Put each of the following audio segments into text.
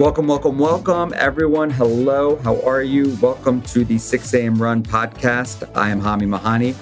Welcome, welcome, welcome, everyone. Hello, how are you? Welcome to the 6 a.m. Run podcast. I am Hami Mahani,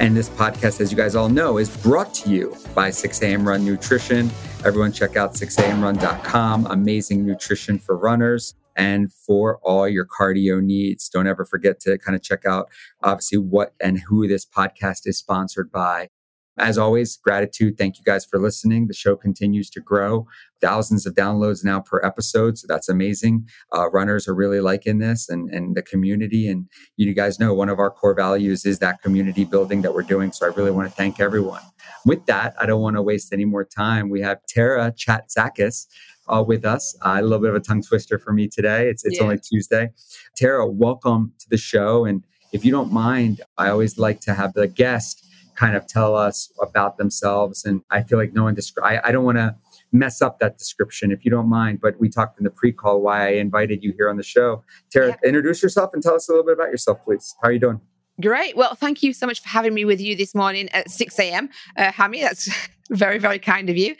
and this podcast, as you guys all know, is brought to you by 6 a.m. Run Nutrition. Everyone, check out 6amrun.com. Amazing nutrition for runners and for all your cardio needs. Don't ever forget to kind of check out, obviously, what and who this podcast is sponsored by. As always, gratitude. Thank you guys for listening. The show continues to grow. Thousands of downloads now per episode. So that's amazing. Uh, runners are really liking this and, and the community. And you guys know one of our core values is that community building that we're doing. So I really want to thank everyone. With that, I don't want to waste any more time. We have Tara Chatzakis uh, with us. Uh, a little bit of a tongue twister for me today. It's, it's yeah. only Tuesday. Tara, welcome to the show. And if you don't mind, I always like to have the guest kind of tell us about themselves. And I feel like no one describe. I, I don't want to mess up that description if you don't mind. But we talked in the pre-call why I invited you here on the show. Tara, introduce yourself and tell us a little bit about yourself, please. How are you doing? Great. Well, thank you so much for having me with you this morning at 6 a.m. Uh, Hami, that's very, very kind of you.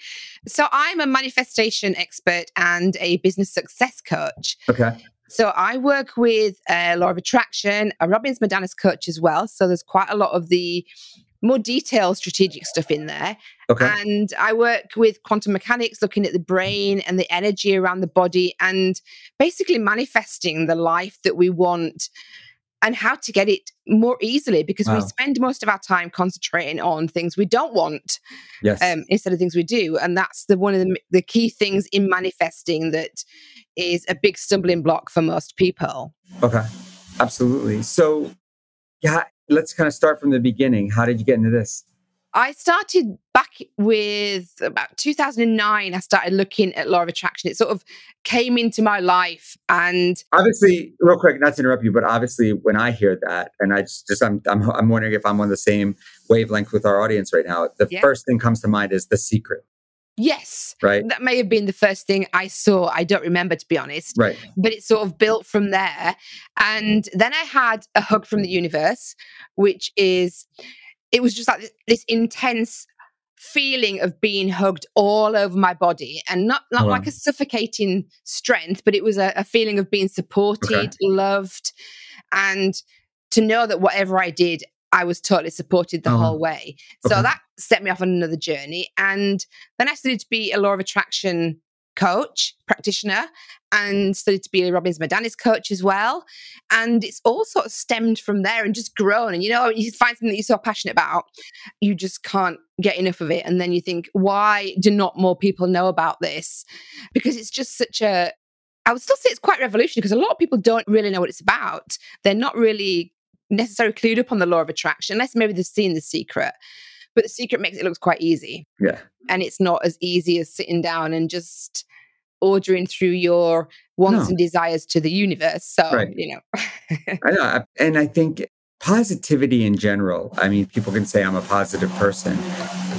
So, I'm a manifestation expert and a business success coach. Okay. So I work with uh, Law of Attraction, a Robbins Madanes coach as well. So there's quite a lot of the more detailed strategic stuff in there. Okay. And I work with quantum mechanics, looking at the brain and the energy around the body and basically manifesting the life that we want and how to get it more easily because wow. we spend most of our time concentrating on things we don't want yes. um, instead of things we do. And that's the one of the, the key things in manifesting that is a big stumbling block for most people. Okay. Absolutely. So yeah, let's kind of start from the beginning. How did you get into this? I started back with about 2009. I started looking at law of attraction. It sort of came into my life, and obviously, real quick, not to interrupt you, but obviously, when I hear that, and I just, just I'm, I'm, I'm wondering if I'm on the same wavelength with our audience right now. The yeah. first thing comes to mind is the secret. Yes. Right. That may have been the first thing I saw. I don't remember, to be honest. Right. But it sort of built from there. And then I had a hug from the universe, which is, it was just like this intense feeling of being hugged all over my body and not, not oh, like uh-huh. a suffocating strength, but it was a, a feeling of being supported, okay. loved, and to know that whatever I did, I was totally supported the uh-huh. whole way. So okay. that set me off on another journey. And then I studied to be a law of attraction coach, practitioner, and studied to be a Robbins Madanes coach as well. And it's all sort of stemmed from there and just grown. And you know, you find something that you're so passionate about, you just can't get enough of it. And then you think, why do not more people know about this? Because it's just such a I would still say it's quite revolutionary because a lot of people don't really know what it's about. They're not really necessarily clued up on the law of attraction, unless maybe they've seen the secret. But the secret makes it look quite easy. Yeah. And it's not as easy as sitting down and just ordering through your wants no. and desires to the universe. So, right. you know. I know. And I think positivity in general, I mean, people can say I'm a positive person.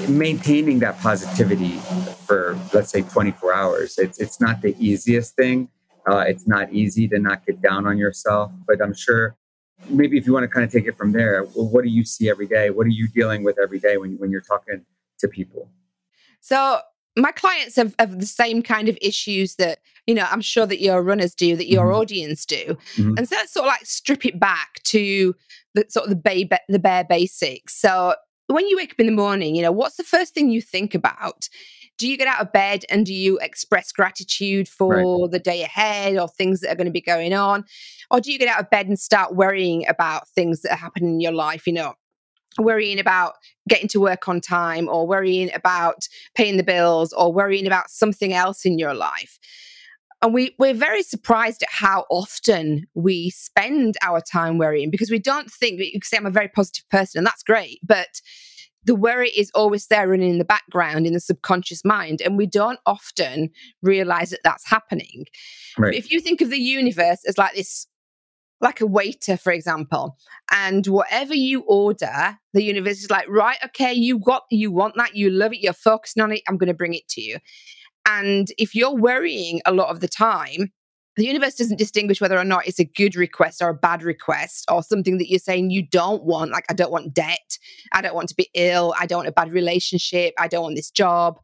Maintaining that positivity for, let's say, 24 hours, it's, it's not the easiest thing. Uh, it's not easy to not get down on yourself, but I'm sure maybe if you want to kind of take it from there, well, what do you see every day? What are you dealing with every day when, when you're talking to people? So my clients have, have the same kind of issues that, you know, I'm sure that your runners do, that your mm-hmm. audience do. Mm-hmm. And so let's sort of like strip it back to the sort of the, ba- the bare basics. So when you wake up in the morning, you know, what's the first thing you think about? Do you get out of bed and do you express gratitude for right. the day ahead or things that are going to be going on? Or do you get out of bed and start worrying about things that are happening in your life? You know, worrying about getting to work on time or worrying about paying the bills or worrying about something else in your life. And we, we're very surprised at how often we spend our time worrying because we don't think that you can say I'm a very positive person and that's great. But the worry is always there running in the background in the subconscious mind and we don't often realize that that's happening right. if you think of the universe as like this like a waiter for example and whatever you order the universe is like right okay you got you want that you love it you're focusing on it i'm going to bring it to you and if you're worrying a lot of the time the universe doesn't distinguish whether or not it's a good request or a bad request or something that you're saying you don't want. Like, I don't want debt. I don't want to be ill. I don't want a bad relationship. I don't want this job.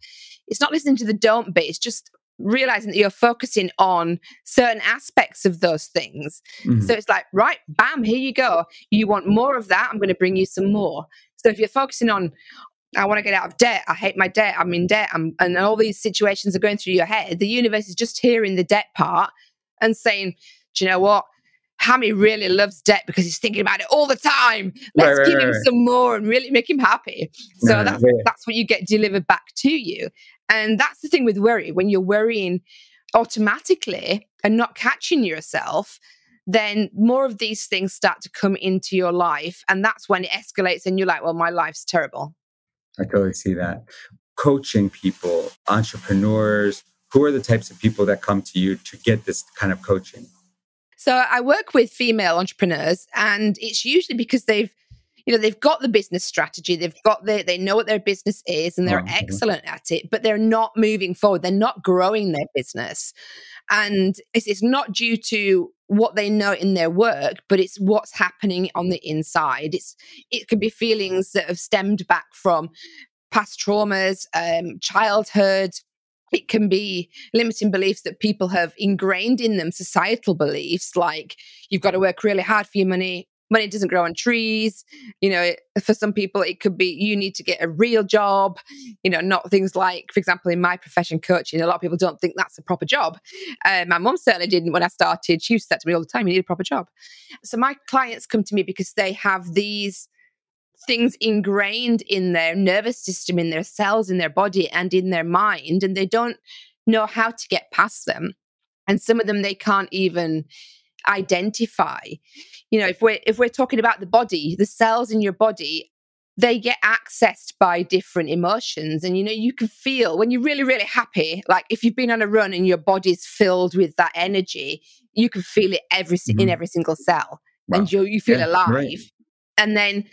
It's not listening to the don't bit. It's just realizing that you're focusing on certain aspects of those things. Mm-hmm. So it's like, right, bam, here you go. You want more of that? I'm going to bring you some more. So if you're focusing on, I want to get out of debt, I hate my debt, I'm in debt, I'm, and all these situations are going through your head, the universe is just hearing the debt part and saying, do you know what? Hami really loves debt because he's thinking about it all the time. Let's right, give right, him right. some more and really make him happy. So that's that's what you get delivered back to you. And that's the thing with worry. When you're worrying automatically and not catching yourself, then more of these things start to come into your life. And that's when it escalates and you're like, well, my life's terrible. I totally see that. Coaching people, entrepreneurs, who are the types of people that come to you to get this kind of coaching? So I work with female entrepreneurs, and it's usually because they've you know they've got the business strategy they've got the they know what their business is and they're oh, excellent at it but they're not moving forward they're not growing their business. And it's, it's not due to what they know in their work but it's what's happening on the inside. It's it can be feelings that have stemmed back from past traumas um, childhood it can be limiting beliefs that people have ingrained in them societal beliefs like you've got to work really hard for your money money doesn't grow on trees. You know, for some people, it could be you need to get a real job, you know, not things like, for example, in my profession, coaching, a lot of people don't think that's a proper job. Uh, my mum certainly didn't when I started. She used to say to me all the time, you need a proper job. So my clients come to me because they have these things ingrained in their nervous system, in their cells, in their body, and in their mind, and they don't know how to get past them. And some of them they can't even identify you know if we're if we're talking about the body the cells in your body they get accessed by different emotions and you know you can feel when you're really really happy like if you've been on a run and your body's filled with that energy you can feel it every mm-hmm. in every single cell wow. and you you feel yeah, alive right. and then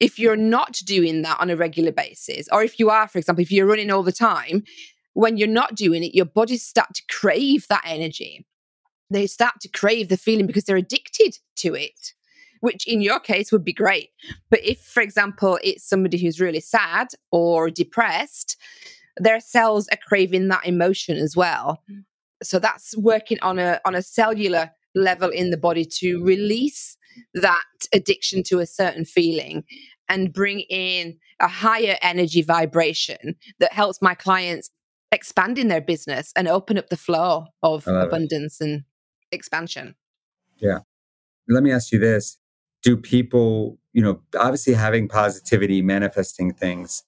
if you're not doing that on a regular basis or if you are for example if you're running all the time when you're not doing it your body start to crave that energy they start to crave the feeling because they're addicted to it which in your case would be great. But if, for example, it's somebody who's really sad or depressed, their cells are craving that emotion as well. Mm. So that's working on a on a cellular level in the body to release that addiction to a certain feeling and bring in a higher energy vibration that helps my clients expand in their business and open up the flow of abundance it. and expansion. Yeah. Let me ask you this. Do people, you know, obviously having positivity, manifesting things,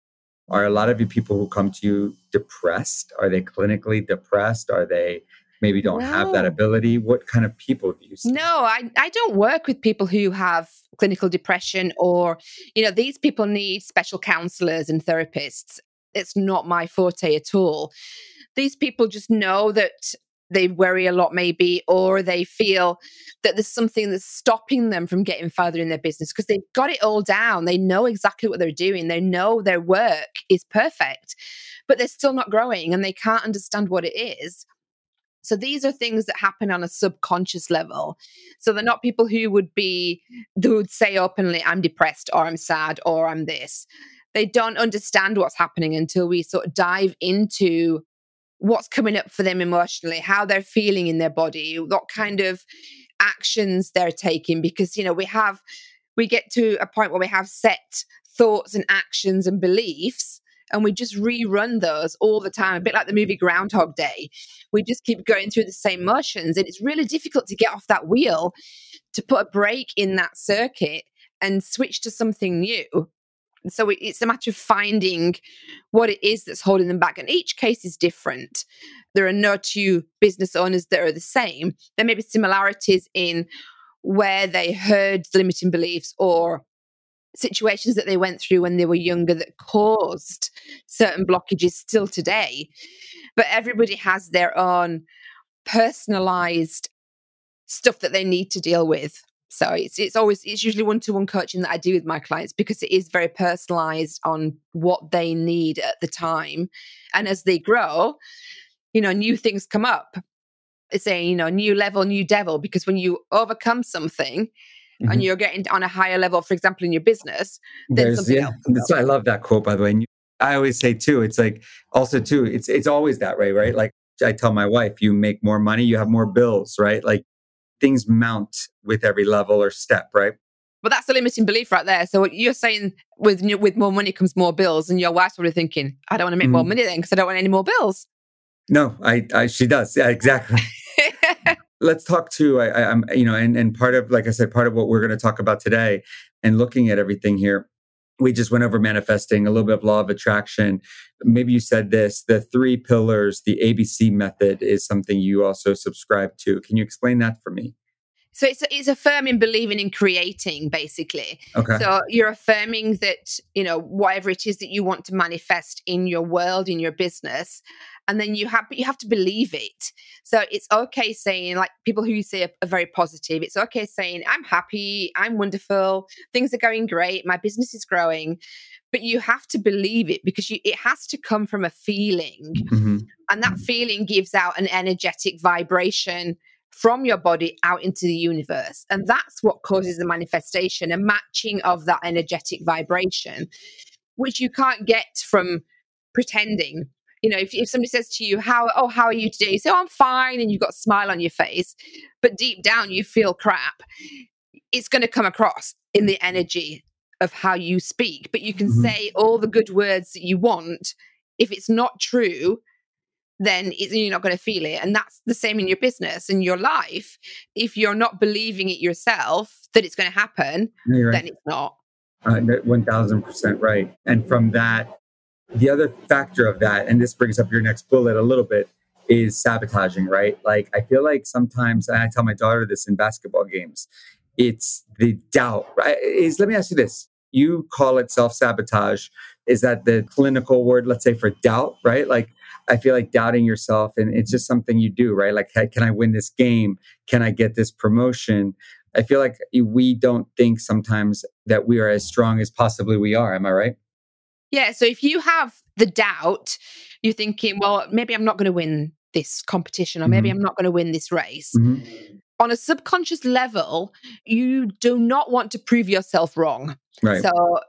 are a lot of you people who come to you depressed? Are they clinically depressed? Are they maybe don't no. have that ability? What kind of people do you see? No, I, I don't work with people who have clinical depression or, you know, these people need special counselors and therapists. It's not my forte at all. These people just know that they worry a lot maybe or they feel that there's something that's stopping them from getting further in their business because they've got it all down they know exactly what they're doing they know their work is perfect but they're still not growing and they can't understand what it is so these are things that happen on a subconscious level. So they're not people who would be, who would say openly, I'm depressed or I'm sad or I'm this. They don't understand what's happening until we sort of dive into what's coming up for them emotionally, how they're feeling in their body, what kind of actions they're taking. Because, you know, we have, we get to a point where we have set thoughts and actions and beliefs and we just rerun those all the time, a bit like the movie Groundhog Day. We just keep going through the same motions, and it's really difficult to get off that wheel to put a break in that circuit and switch to something new. So it's a matter of finding what it is that's holding them back. And each case is different. There are no two business owners that are the same. There may be similarities in where they heard the limiting beliefs or situations that they went through when they were younger that caused certain blockages still today. But everybody has their own personalized stuff that they need to deal with. So it's it's always it's usually one to one coaching that I do with my clients because it is very personalized on what they need at the time, and as they grow, you know, new things come up. It's a you know new level, new devil because when you overcome something. Mm-hmm. And you're getting on a higher level, for example, in your business. Then something yeah, I love that quote, by the way. And I always say too, it's like also too, it's it's always that way, right? Like I tell my wife, you make more money, you have more bills, right? Like things mount with every level or step, right? But that's a limiting belief right there. So you're saying with with more money comes more bills, and your wife's probably thinking, I don't want to make mm-hmm. more money then because I don't want any more bills. No, I, I she does. Yeah, exactly. Let's talk to I, I'm you know, and and part of like I said, part of what we're going to talk about today, and looking at everything here we just went over manifesting a little bit of law of attraction. Maybe you said this the three pillars the abc method is something you also subscribe to. Can you explain that for me so it's it's affirming believing in creating basically. Okay. So you're affirming that you know whatever it is that you want to manifest in your world in your business and then you have but you have to believe it. So it's okay saying like people who you say are, are, very positive it's okay saying i'm happy i'm wonderful things are going great my business is growing but you have to believe it because you, it has to come from a feeling mm-hmm. and that feeling gives out an energetic vibration from your body out into the universe and that's what causes the manifestation a matching of that energetic vibration which you can't get from pretending you know, if, if somebody says to you, "How oh how are you today?" You say, "Oh, I'm fine," and you've got a smile on your face, but deep down you feel crap. It's going to come across in the energy of how you speak. But you can mm-hmm. say all the good words that you want. If it's not true, then you're not going to feel it. And that's the same in your business and your life. If you're not believing it yourself that it's going to happen, right. then it's not. Uh, 1000% right. And from that, the other factor of that, and this brings up your next bullet a little bit, is sabotaging, right? Like I feel like sometimes, and I tell my daughter this in basketball games, it's the doubt, right? Is let me ask you this. You call it self-sabotage. Is that the clinical word, let's say, for doubt, right? Like I feel like doubting yourself, and it's just something you do, right? Like, hey, can I win this game? Can I get this promotion? I feel like we don't think sometimes that we are as strong as possibly we are. Am I right? Yeah. So if you have the doubt, you're thinking, well, maybe I'm not going to win this competition or maybe mm-hmm. I'm not going to win this race. Mm-hmm. On a subconscious level, you do not want to prove yourself wrong. Right. So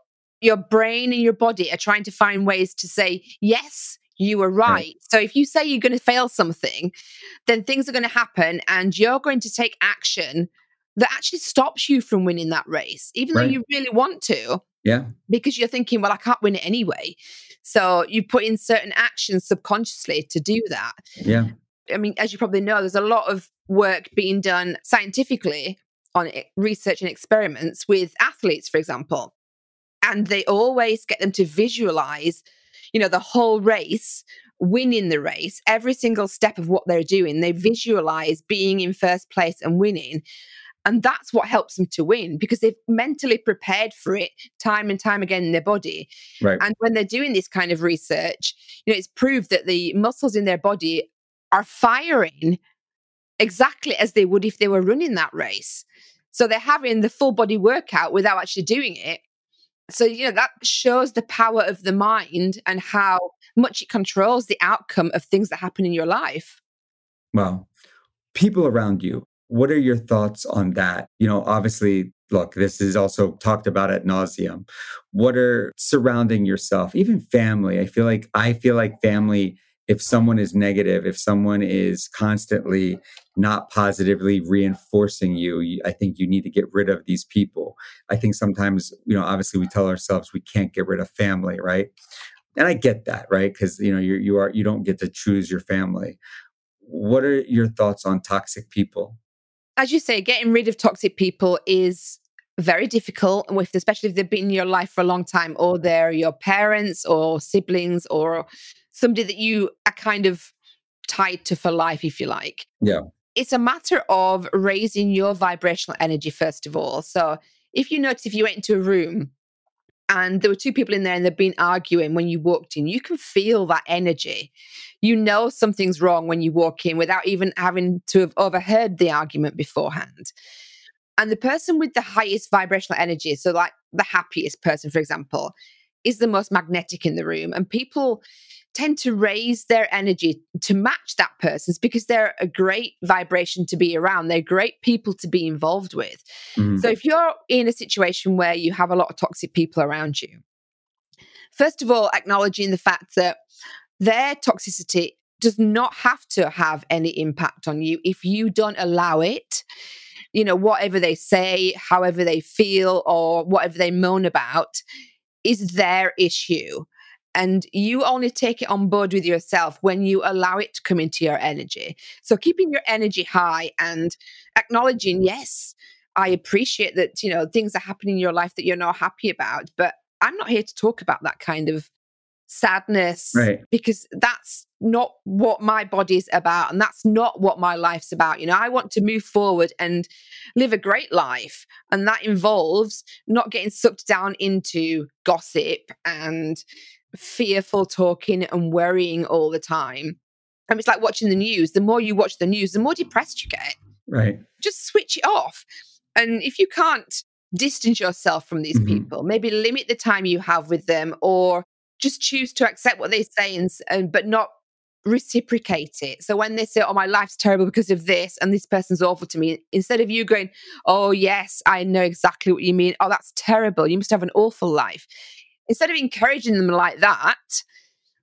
your brain and your body are trying to find ways to say, yes, you were right. right. So if you say you're going to fail something, then things are going to happen and you're going to take action that actually stops you from winning that race, even right. though you really want to. Yeah. Because you're thinking, well, I can't win it anyway. So you put in certain actions subconsciously to do that. Yeah. I mean, as you probably know, there's a lot of work being done scientifically on research and experiments with athletes, for example. And they always get them to visualize, you know, the whole race, winning the race, every single step of what they're doing. They visualize being in first place and winning. And that's what helps them to win because they've mentally prepared for it time and time again in their body. Right. And when they're doing this kind of research, you know, it's proved that the muscles in their body are firing exactly as they would if they were running that race. So they're having the full body workout without actually doing it. So, you know, that shows the power of the mind and how much it controls the outcome of things that happen in your life. Wow. People around you, what are your thoughts on that? You know, obviously, look, this is also talked about at nauseum. What are surrounding yourself, even family? I feel like I feel like family. If someone is negative, if someone is constantly not positively reinforcing you, I think you need to get rid of these people. I think sometimes, you know, obviously we tell ourselves we can't get rid of family, right? And I get that, right? Because you know you you are you don't get to choose your family. What are your thoughts on toxic people? as you say, getting rid of toxic people is very difficult with especially if they've been in your life for a long time or they're your parents or siblings or somebody that you kind of tied to for life if you like. Yeah. It's a matter of raising your vibrational energy first of all. So if you notice if you went into a room and there were two people in there and they've been arguing when you walked in you can feel that energy. You know something's wrong when you walk in without even having to have overheard the argument beforehand. And the person with the highest vibrational energy so like the happiest person for example is the most magnetic in the room. And people tend to raise their energy to match that person's because they're a great vibration to be around. They're great people to be involved with. Mm-hmm. So if you're in a situation where you have a lot of toxic people around you, first of all, acknowledging the fact that their toxicity does not have to have any impact on you if you don't allow it. You know, whatever they say, however they feel, or whatever they moan about is their issue. And you only take it on board with yourself when you allow it to come into your energy. So keeping your energy high and acknowledging, yes, I appreciate that, you know, things are happening in your life that you're not happy about, but I'm not here to talk about that kind of sadness right. because that's not what my body's about and that's not what my life's about you know i want to move forward and live a great life and that involves not getting sucked down into gossip and fearful talking and worrying all the time and it's like watching the news the more you watch the news the more depressed you get right just switch it off and if you can't distance yourself from these mm-hmm. people maybe limit the time you have with them or just choose to accept what they say and, and but not reciprocate it. So when they say, "Oh, my life's terrible because of this," and this person's awful to me, instead of you going, "Oh, yes, I know exactly what you mean. Oh, that's terrible. You must have an awful life," instead of encouraging them like that,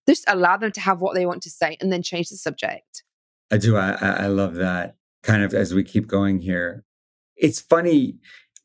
just allow them to have what they want to say and then change the subject. I do. I, I love that. Kind of as we keep going here, it's funny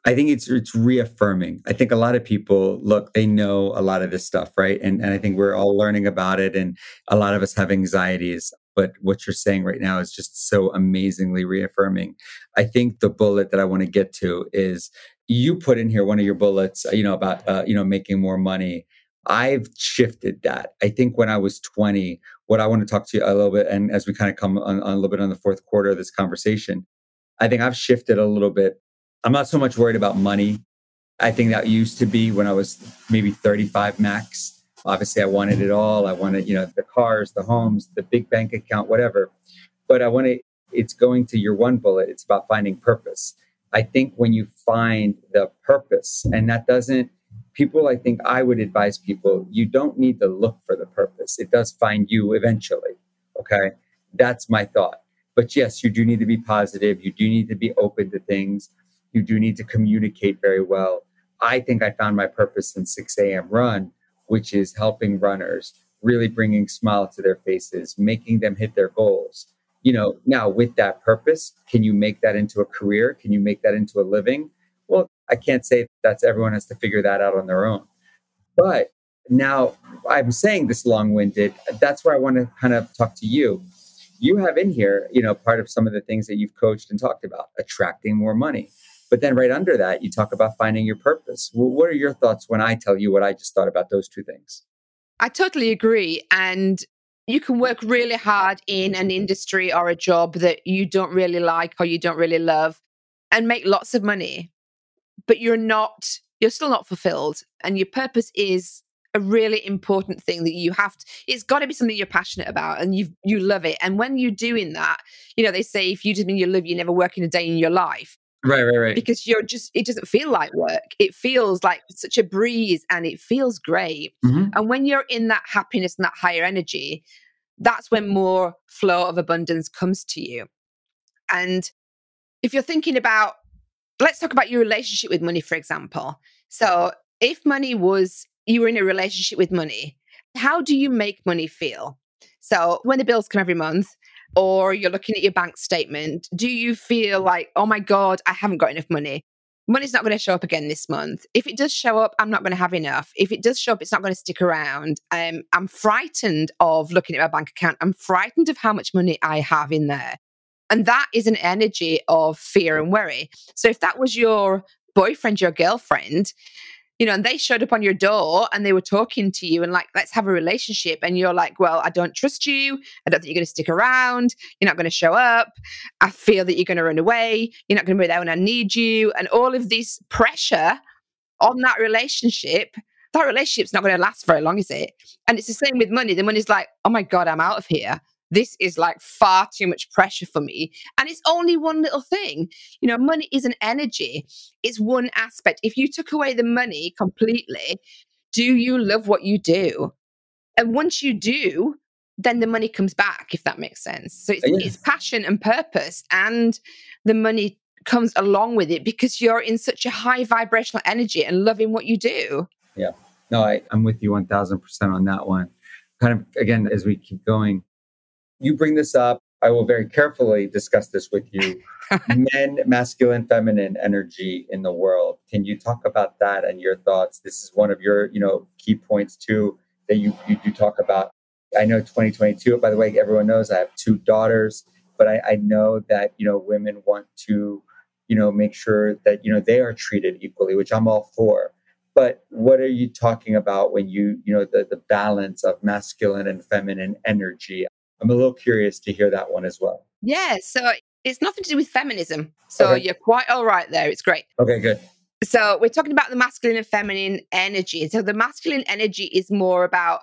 I think it's it's reaffirming. I think a lot of people look, they know a lot of this stuff, right? And and I think we're all learning about it, and a lot of us have anxieties. But what you're saying right now is just so amazingly reaffirming. I think the bullet that I want to get to is you put in here one of your bullets, you know, about uh, you know making more money. I've shifted that. I think when I was 20, what I want to talk to you a little bit, and as we kind of come on, on a little bit on the fourth quarter of this conversation, I think I've shifted a little bit I'm not so much worried about money. I think that used to be when I was maybe 35 max. Obviously, I wanted it all. I wanted, you know, the cars, the homes, the big bank account, whatever. But I want to, it's going to your one bullet. It's about finding purpose. I think when you find the purpose, and that doesn't, people, I think I would advise people, you don't need to look for the purpose. It does find you eventually. Okay. That's my thought. But yes, you do need to be positive. You do need to be open to things you do need to communicate very well. I think I found my purpose in 6 a.m. run, which is helping runners, really bringing smile to their faces, making them hit their goals. You know, now with that purpose, can you make that into a career? Can you make that into a living? Well, I can't say that's everyone has to figure that out on their own. But now I'm saying this long winded. That's where I want to kind of talk to you. You have in here, you know, part of some of the things that you've coached and talked about attracting more money but then right under that, you talk about finding your purpose. Well, what are your thoughts when I tell you what I just thought about those two things? I totally agree. And you can work really hard in an industry or a job that you don't really like or you don't really love and make lots of money, but you're not, you're still not fulfilled. And your purpose is a really important thing that you have to it's got to be something you're passionate about and you you love it and when you're doing that you know they say if you just mean you love you never work in a day in your life Right, right, right. Because you're just, it doesn't feel like work. It feels like such a breeze and it feels great. Mm-hmm. And when you're in that happiness and that higher energy, that's when more flow of abundance comes to you. And if you're thinking about, let's talk about your relationship with money, for example. So if money was, you were in a relationship with money, how do you make money feel? So when the bills come every month, or you're looking at your bank statement, do you feel like, oh my God, I haven't got enough money? Money's not going to show up again this month. If it does show up, I'm not going to have enough. If it does show up, it's not going to stick around. Um, I'm frightened of looking at my bank account. I'm frightened of how much money I have in there. And that is an energy of fear and worry. So if that was your boyfriend, your girlfriend, you know, and they showed up on your door and they were talking to you and like, let's have a relationship. And you're like, well, I don't trust you. I don't think you're going to stick around. You're not going to show up. I feel that you're going to run away. You're not going to be there when I need you. And all of this pressure on that relationship, that relationship's not going to last very long, is it? And it's the same with money. The money's like, oh my God, I'm out of here this is like far too much pressure for me. And it's only one little thing. You know, money is an energy, it's one aspect. If you took away the money completely, do you love what you do? And once you do, then the money comes back, if that makes sense. So it's, uh, yes. it's passion and purpose, and the money comes along with it because you're in such a high vibrational energy and loving what you do. Yeah. No, I, I'm with you 1000% on that one. Kind of, again, as we keep going, you bring this up. I will very carefully discuss this with you. Men, masculine, feminine energy in the world. Can you talk about that and your thoughts? This is one of your, you know, key points too that you you do talk about. I know 2022. By the way, everyone knows I have two daughters, but I, I know that you know women want to, you know, make sure that you know they are treated equally, which I'm all for. But what are you talking about when you, you know, the, the balance of masculine and feminine energy? I'm a little curious to hear that one as well. Yeah. So it's nothing to do with feminism. So okay. you're quite all right there. It's great. Okay, good. So we're talking about the masculine and feminine energy. So the masculine energy is more about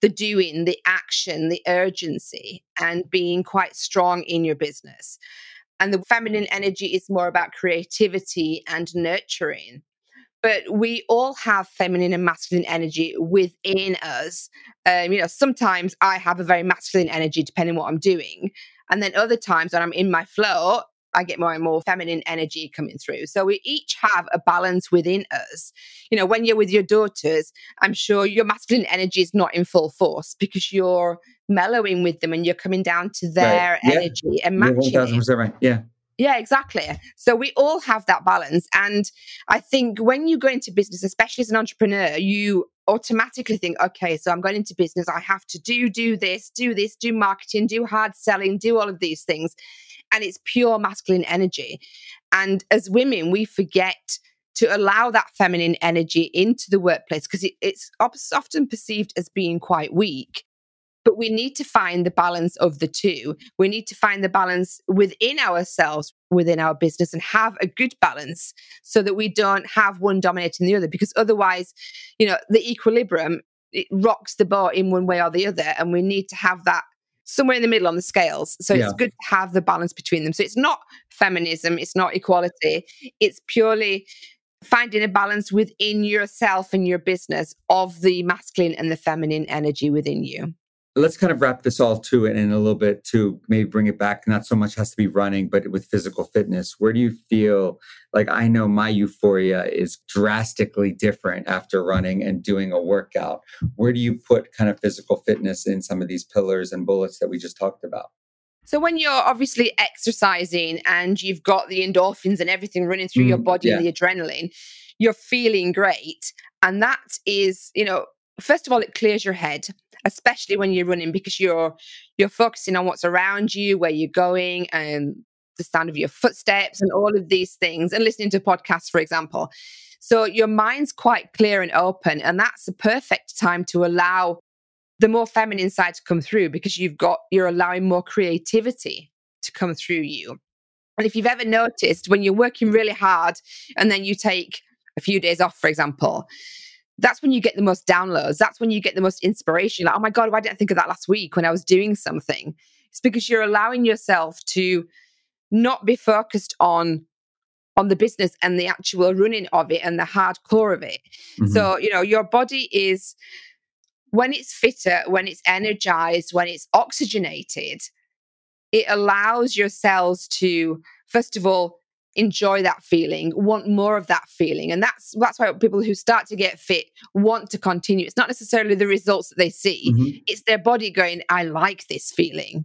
the doing, the action, the urgency, and being quite strong in your business. And the feminine energy is more about creativity and nurturing but we all have feminine and masculine energy within us. Um, you know, sometimes I have a very masculine energy depending what I'm doing. And then other times when I'm in my flow, I get more and more feminine energy coming through. So we each have a balance within us. You know, when you're with your daughters, I'm sure your masculine energy is not in full force because you're mellowing with them and you're coming down to their right. yeah. energy and matching. Yeah, 1000% right. Yeah. Yeah, exactly. So we all have that balance. And I think when you go into business, especially as an entrepreneur, you automatically think, okay, so I'm going into business. I have to do, do this, do this, do marketing, do hard selling, do all of these things. And it's pure masculine energy. And as women, we forget to allow that feminine energy into the workplace because it, it's often perceived as being quite weak. But we need to find the balance of the two. We need to find the balance within ourselves, within our business, and have a good balance so that we don't have one dominating the other. Because otherwise, you know, the equilibrium, it rocks the boat in one way or the other. And we need to have that somewhere in the middle on the scales. So yeah. it's good to have the balance between them. So it's not feminism, it's not equality, it's purely finding a balance within yourself and your business of the masculine and the feminine energy within you let's kind of wrap this all to it in a little bit to maybe bring it back. Not so much has to be running but with physical fitness where do you feel like i know my euphoria is drastically different after running and doing a workout. Where do you put kind of physical fitness in some of these pillars and bullets that we just talked about? So when you're obviously exercising and you've got the endorphins and everything running through mm, your body yeah. and the adrenaline you're feeling great. And that is you know first of all it clears your head especially when you're running because you're you're focusing on what's around you where you're going and the sound of your footsteps and all of these things and listening to podcasts for example. So your mind's quite clear and open and that's the perfect time to allow the more feminine side to come through because you've got you're allowing more creativity to come through you. And if you've ever noticed when you're working really hard and then you take a few days off for example that's when you get the most downloads. That's when you get the most inspiration. Like, oh my God, why didn't I think of that last week when I was doing something? It's because you're allowing yourself to not be focused on on the business and the actual running of it and the hardcore of it. Mm-hmm. So, you know, your body is when it's fitter, when it's energized, when it's oxygenated, it allows your cells to, first of all, enjoy that feeling, want more of that feeling. And that's that's why people who start to get fit want to continue. It's not necessarily the results that they see. Mm-hmm. It's their body going, I like this feeling.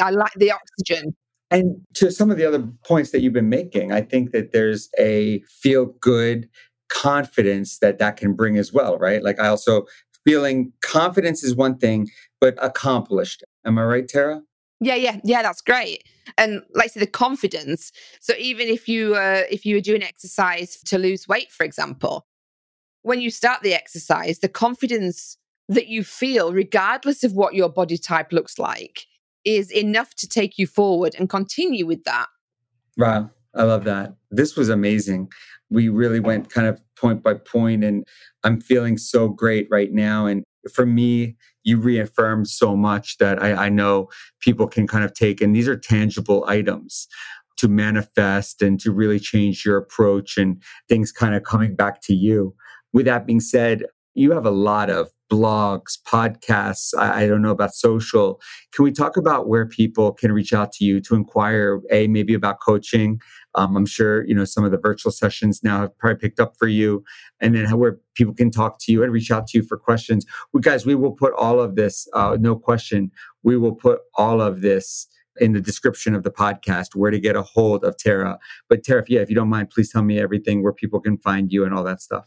I like the oxygen. And to some of the other points that you've been making, I think that there's a feel good confidence that that can bring as well, right? Like I also feeling confidence is one thing, but accomplished. Am I right, Tara? Yeah, yeah, yeah. That's great. And like I said, the confidence. So even if you uh, if you were doing exercise to lose weight, for example, when you start the exercise, the confidence that you feel, regardless of what your body type looks like, is enough to take you forward and continue with that. Wow, I love that. This was amazing. We really went kind of point by point, and I'm feeling so great right now. And for me, you reaffirmed so much that I, I know people can kind of take, and these are tangible items to manifest and to really change your approach and things kind of coming back to you. With that being said, you have a lot of blogs, podcasts. I, I, don't know about social. Can we talk about where people can reach out to you to inquire, A, maybe about coaching, Um, I'm sure you know some of the virtual sessions now have probably picked up for you, and then where people can talk to you and reach out to you for questions. We guys, we will put all of this, uh, no question, we will put all of this in the description of the podcast where to get a hold of Tara. But Tara, if, yeah, if you don't mind, please tell me everything where people can find you and all that stuff.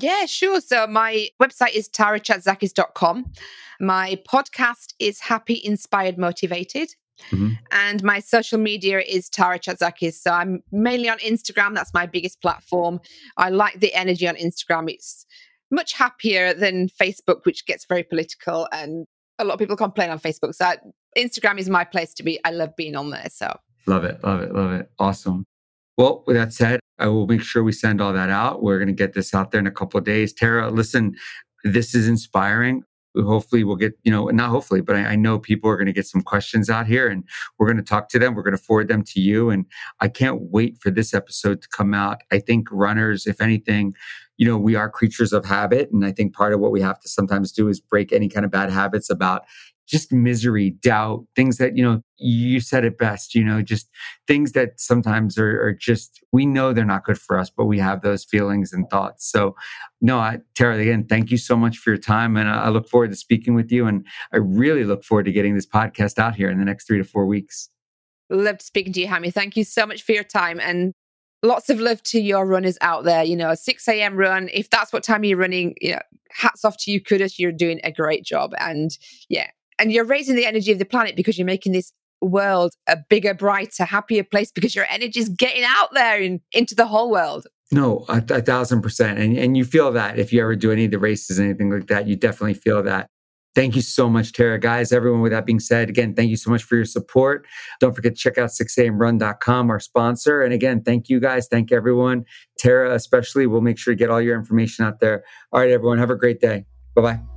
Yeah, sure. So my website is tarachatzakis.com. My podcast is Happy, Inspired, Motivated. Mm-hmm. And my social media is Tara Chatzakis. So I'm mainly on Instagram. That's my biggest platform. I like the energy on Instagram. It's much happier than Facebook, which gets very political. And a lot of people complain on Facebook. So Instagram is my place to be. I love being on there. So love it, love it, love it. Awesome. Well, with that said, I will make sure we send all that out. We're going to get this out there in a couple of days. Tara, listen, this is inspiring. Hopefully, we'll get, you know, not hopefully, but I, I know people are going to get some questions out here and we're going to talk to them. We're going to forward them to you. And I can't wait for this episode to come out. I think runners, if anything, you know, we are creatures of habit. And I think part of what we have to sometimes do is break any kind of bad habits about just misery, doubt, things that, you know, you said it best, you know, just things that sometimes are, are, just, we know they're not good for us, but we have those feelings and thoughts. So, no, I, Tara, again, thank you so much for your time. And I, look forward to speaking with you. And I really look forward to getting this podcast out here in the next three to four weeks. Loved speaking to you, Hami. Thank you so much for your time. And lots of love to your runners out there. You know, a 6 a.m. run, if that's what time you're running, you know, hats off to you, kudos, you're doing a great job. And yeah, and you're raising the energy of the planet because you're making this world a bigger, brighter, happier place because your energy is getting out there and into the whole world. No, a, a thousand percent. And, and you feel that if you ever do any of the races, anything like that, you definitely feel that. Thank you so much, Tara. Guys, everyone, with that being said, again, thank you so much for your support. Don't forget to check out 6amrun.com, our sponsor. And again, thank you guys. Thank everyone. Tara, especially, we'll make sure to get all your information out there. All right, everyone, have a great day. Bye bye.